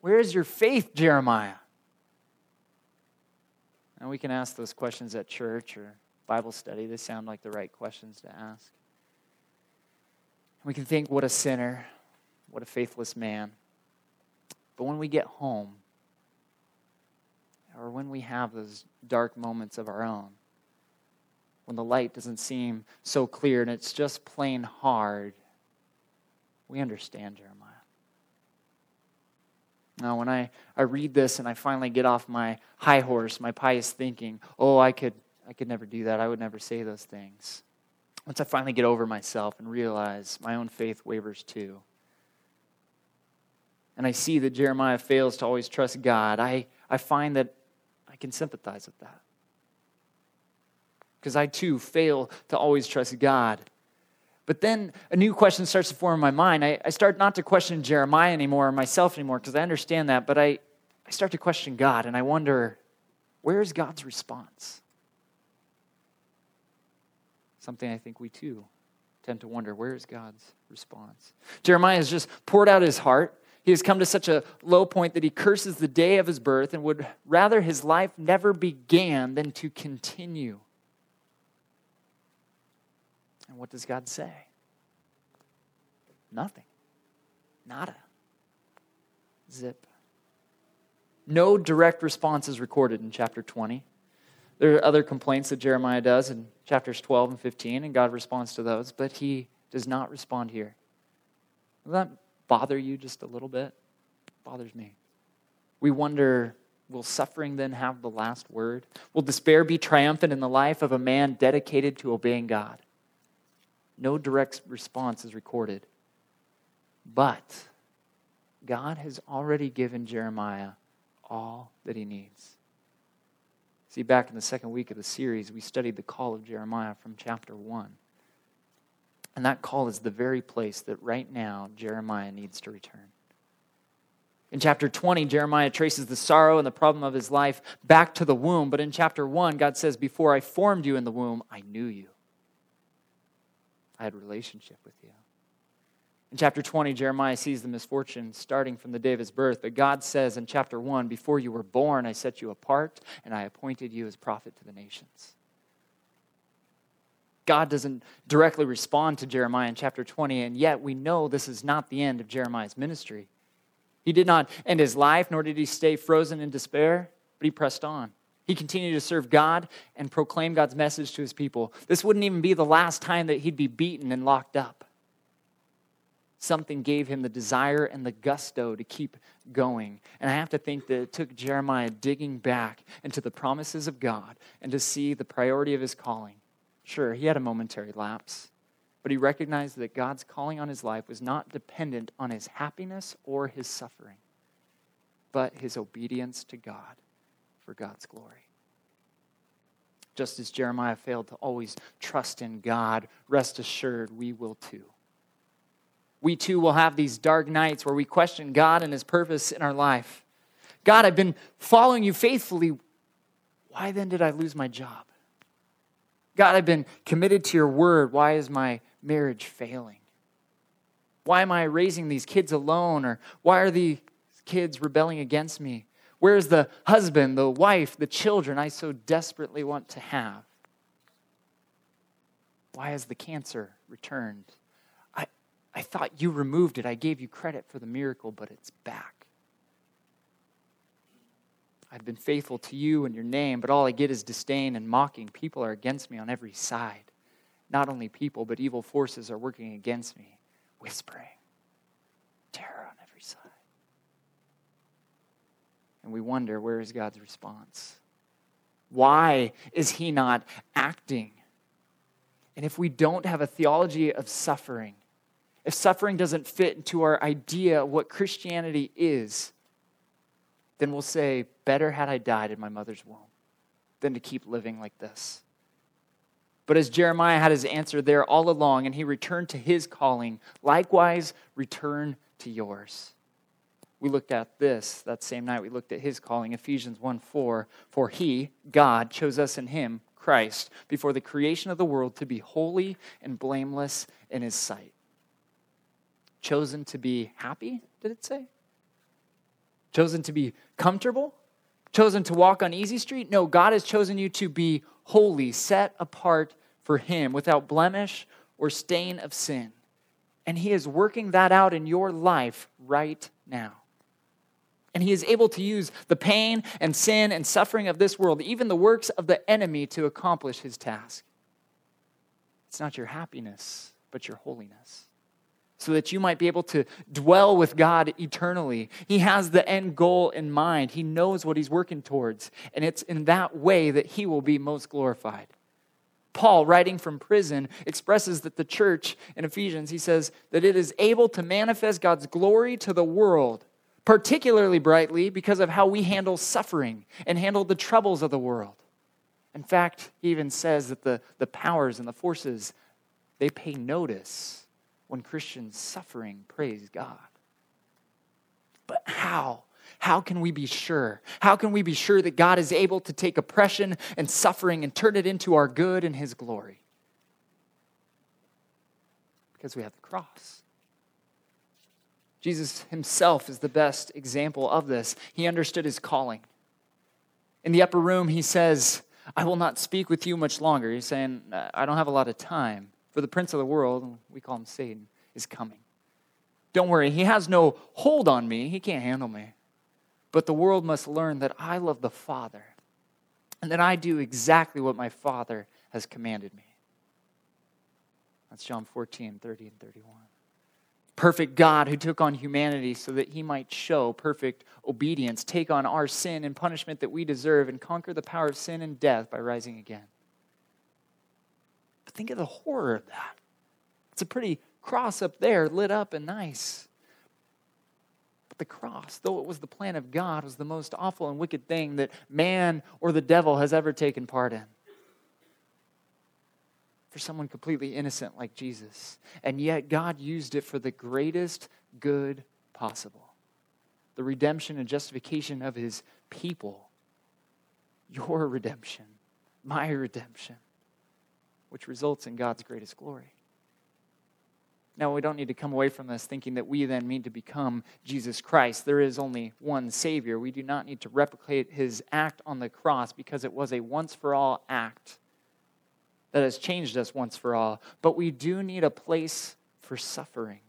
Where is your faith, Jeremiah? And we can ask those questions at church or Bible study. They sound like the right questions to ask. We can think, what a sinner, what a faithless man. But when we get home, or when we have those dark moments of our own, when the light doesn't seem so clear and it's just plain hard, we understand Jeremiah. Now, when I, I read this and I finally get off my high horse, my pious thinking, oh, I could, I could never do that. I would never say those things. Once I finally get over myself and realize my own faith wavers too, and I see that Jeremiah fails to always trust God, I, I find that I can sympathize with that. Because I too fail to always trust God. But then a new question starts to form in my mind. I, I start not to question Jeremiah anymore or myself anymore because I understand that, but I, I start to question God and I wonder where is God's response? Something I think we too tend to wonder where is God's response? Jeremiah has just poured out his heart. He has come to such a low point that he curses the day of his birth and would rather his life never began than to continue. And what does God say? Nothing. Nada. Zip. No direct response is recorded in chapter 20. There are other complaints that Jeremiah does in chapters 12 and 15, and God responds to those, but he does not respond here. Will that bother you just a little bit? It bothers me. We wonder will suffering then have the last word? Will despair be triumphant in the life of a man dedicated to obeying God? No direct response is recorded. But God has already given Jeremiah all that he needs. See, back in the second week of the series, we studied the call of Jeremiah from chapter 1. And that call is the very place that right now Jeremiah needs to return. In chapter 20, Jeremiah traces the sorrow and the problem of his life back to the womb. But in chapter 1, God says, Before I formed you in the womb, I knew you. I had relationship with you. In chapter 20, Jeremiah sees the misfortune starting from the day of his birth. But God says in chapter 1 Before you were born, I set you apart, and I appointed you as prophet to the nations. God doesn't directly respond to Jeremiah in chapter 20, and yet we know this is not the end of Jeremiah's ministry. He did not end his life, nor did he stay frozen in despair, but he pressed on. He continued to serve God and proclaim God's message to his people. This wouldn't even be the last time that he'd be beaten and locked up. Something gave him the desire and the gusto to keep going. And I have to think that it took Jeremiah digging back into the promises of God and to see the priority of his calling. Sure, he had a momentary lapse, but he recognized that God's calling on his life was not dependent on his happiness or his suffering, but his obedience to God for God's glory. Just as Jeremiah failed to always trust in God, rest assured we will too. We too will have these dark nights where we question God and his purpose in our life. God, I've been following you faithfully. Why then did I lose my job? God, I've been committed to your word. Why is my marriage failing? Why am I raising these kids alone? Or why are these kids rebelling against me? Where's the husband, the wife, the children I so desperately want to have? Why has the cancer returned? I, I thought you removed it. I gave you credit for the miracle, but it's back. I've been faithful to you and your name, but all I get is disdain and mocking. People are against me on every side. Not only people, but evil forces are working against me, whispering terror on every side and we wonder where is God's response? Why is He not acting? And if we don't have a theology of suffering, if suffering doesn't fit into our idea of what Christianity is, then we'll say, Better had I died in my mother's womb than to keep living like this. But as Jeremiah had his answer there all along, and he returned to his calling, likewise return to yours we looked at this that same night. We looked at his calling, Ephesians 1 4. For he, God, chose us in him, Christ, before the creation of the world to be holy and blameless in his sight. Chosen to be happy, did it say? Chosen to be comfortable? Chosen to walk on easy street? No, God has chosen you to be holy, set apart for Him, without blemish or stain of sin. And He is working that out in your life right now. And He is able to use the pain and sin and suffering of this world, even the works of the enemy, to accomplish His task. It's not your happiness, but your holiness so that you might be able to dwell with God eternally. He has the end goal in mind, He knows what He's working towards, and it's in that way that He will be most glorified. Paul, writing from prison, expresses that the church in Ephesians, he says that it is able to manifest God's glory to the world, particularly brightly because of how we handle suffering and handle the troubles of the world. In fact, he even says that the, the powers and the forces, they pay notice when Christians suffering praise God. But how? How can we be sure? How can we be sure that God is able to take oppression and suffering and turn it into our good and His glory? Because we have the cross. Jesus himself is the best example of this. He understood his calling. In the upper room, he says, I will not speak with you much longer. He's saying, I don't have a lot of time. For the prince of the world, we call him Satan, is coming. Don't worry, he has no hold on me. He can't handle me. But the world must learn that I love the Father and that I do exactly what my Father has commanded me. That's John 14, 30 and 31. Perfect God who took on humanity so that he might show perfect obedience, take on our sin and punishment that we deserve, and conquer the power of sin and death by rising again. But think of the horror of that. It's a pretty cross up there, lit up and nice. But the cross, though it was the plan of God, was the most awful and wicked thing that man or the devil has ever taken part in. For someone completely innocent like Jesus. And yet, God used it for the greatest good possible the redemption and justification of his people. Your redemption, my redemption which results in God's greatest glory. Now, we don't need to come away from this thinking that we then need to become Jesus Christ. There is only one Savior. We do not need to replicate his act on the cross because it was a once for all act that has changed us once for all. But we do need a place for suffering,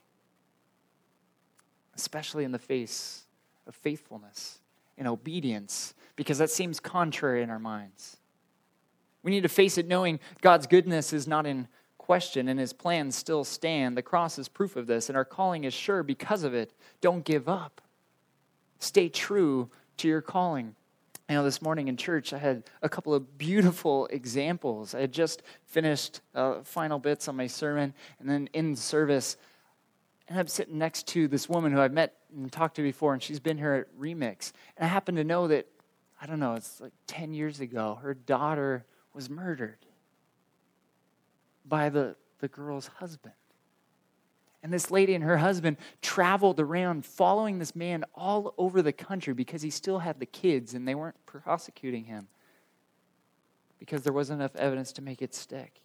especially in the face of faithfulness and obedience, because that seems contrary in our minds. We need to face it knowing God's goodness is not in question and his plans still stand. The cross is proof of this, and our calling is sure because of it. Don't give up. Stay true to your calling. You know, this morning in church, I had a couple of beautiful examples. I had just finished uh, final bits on my sermon, and then in service, and I'm sitting next to this woman who I've met and talked to before, and she's been here at Remix. And I happen to know that, I don't know, it's like 10 years ago, her daughter was murdered by the, the girl's husband. And this lady and her husband traveled around following this man all over the country because he still had the kids and they weren't prosecuting him because there wasn't enough evidence to make it stick.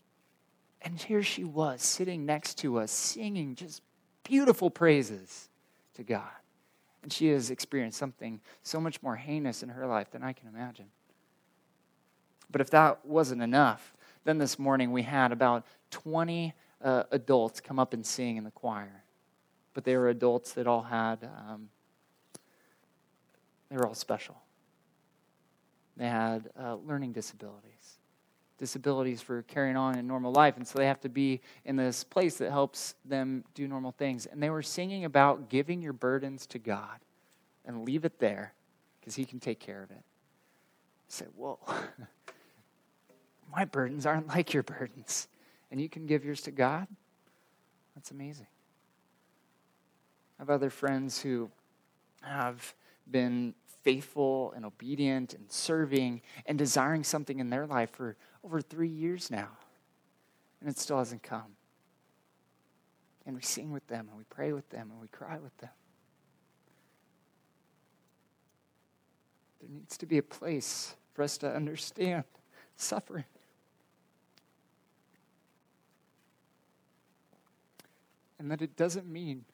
And here she was sitting next to us, singing just beautiful praises to God. And she has experienced something so much more heinous in her life than I can imagine. But if that wasn't enough, then this morning we had about 20 uh, adults come up and sing in the choir. But they were adults that all had, um, they were all special. They had uh, learning disabilities, disabilities for carrying on in normal life. And so they have to be in this place that helps them do normal things. And they were singing about giving your burdens to God and leave it there because He can take care of it. I said, Whoa. my burdens aren't like your burdens. And you can give yours to God? That's amazing. I have other friends who have been faithful and obedient and serving and desiring something in their life for over three years now. And it still hasn't come. And we sing with them and we pray with them and we cry with them. There needs to be a place for us to understand suffering. and that it doesn't mean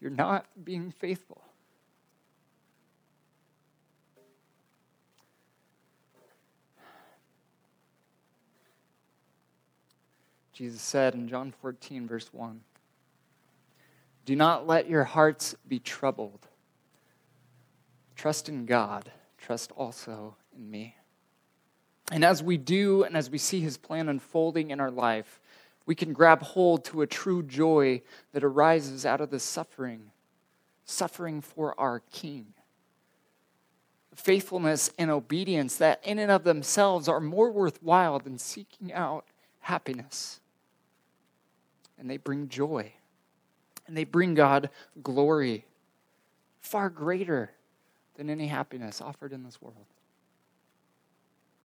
you're not being faithful. Jesus said in John 14, verse 1 Do not let your hearts be troubled. Trust in God, trust also in me. And as we do, and as we see his plan unfolding in our life, we can grab hold to a true joy that arises out of the suffering, suffering for our King. Faithfulness and obedience that, in and of themselves, are more worthwhile than seeking out happiness. And they bring joy, and they bring God glory far greater than any happiness offered in this world.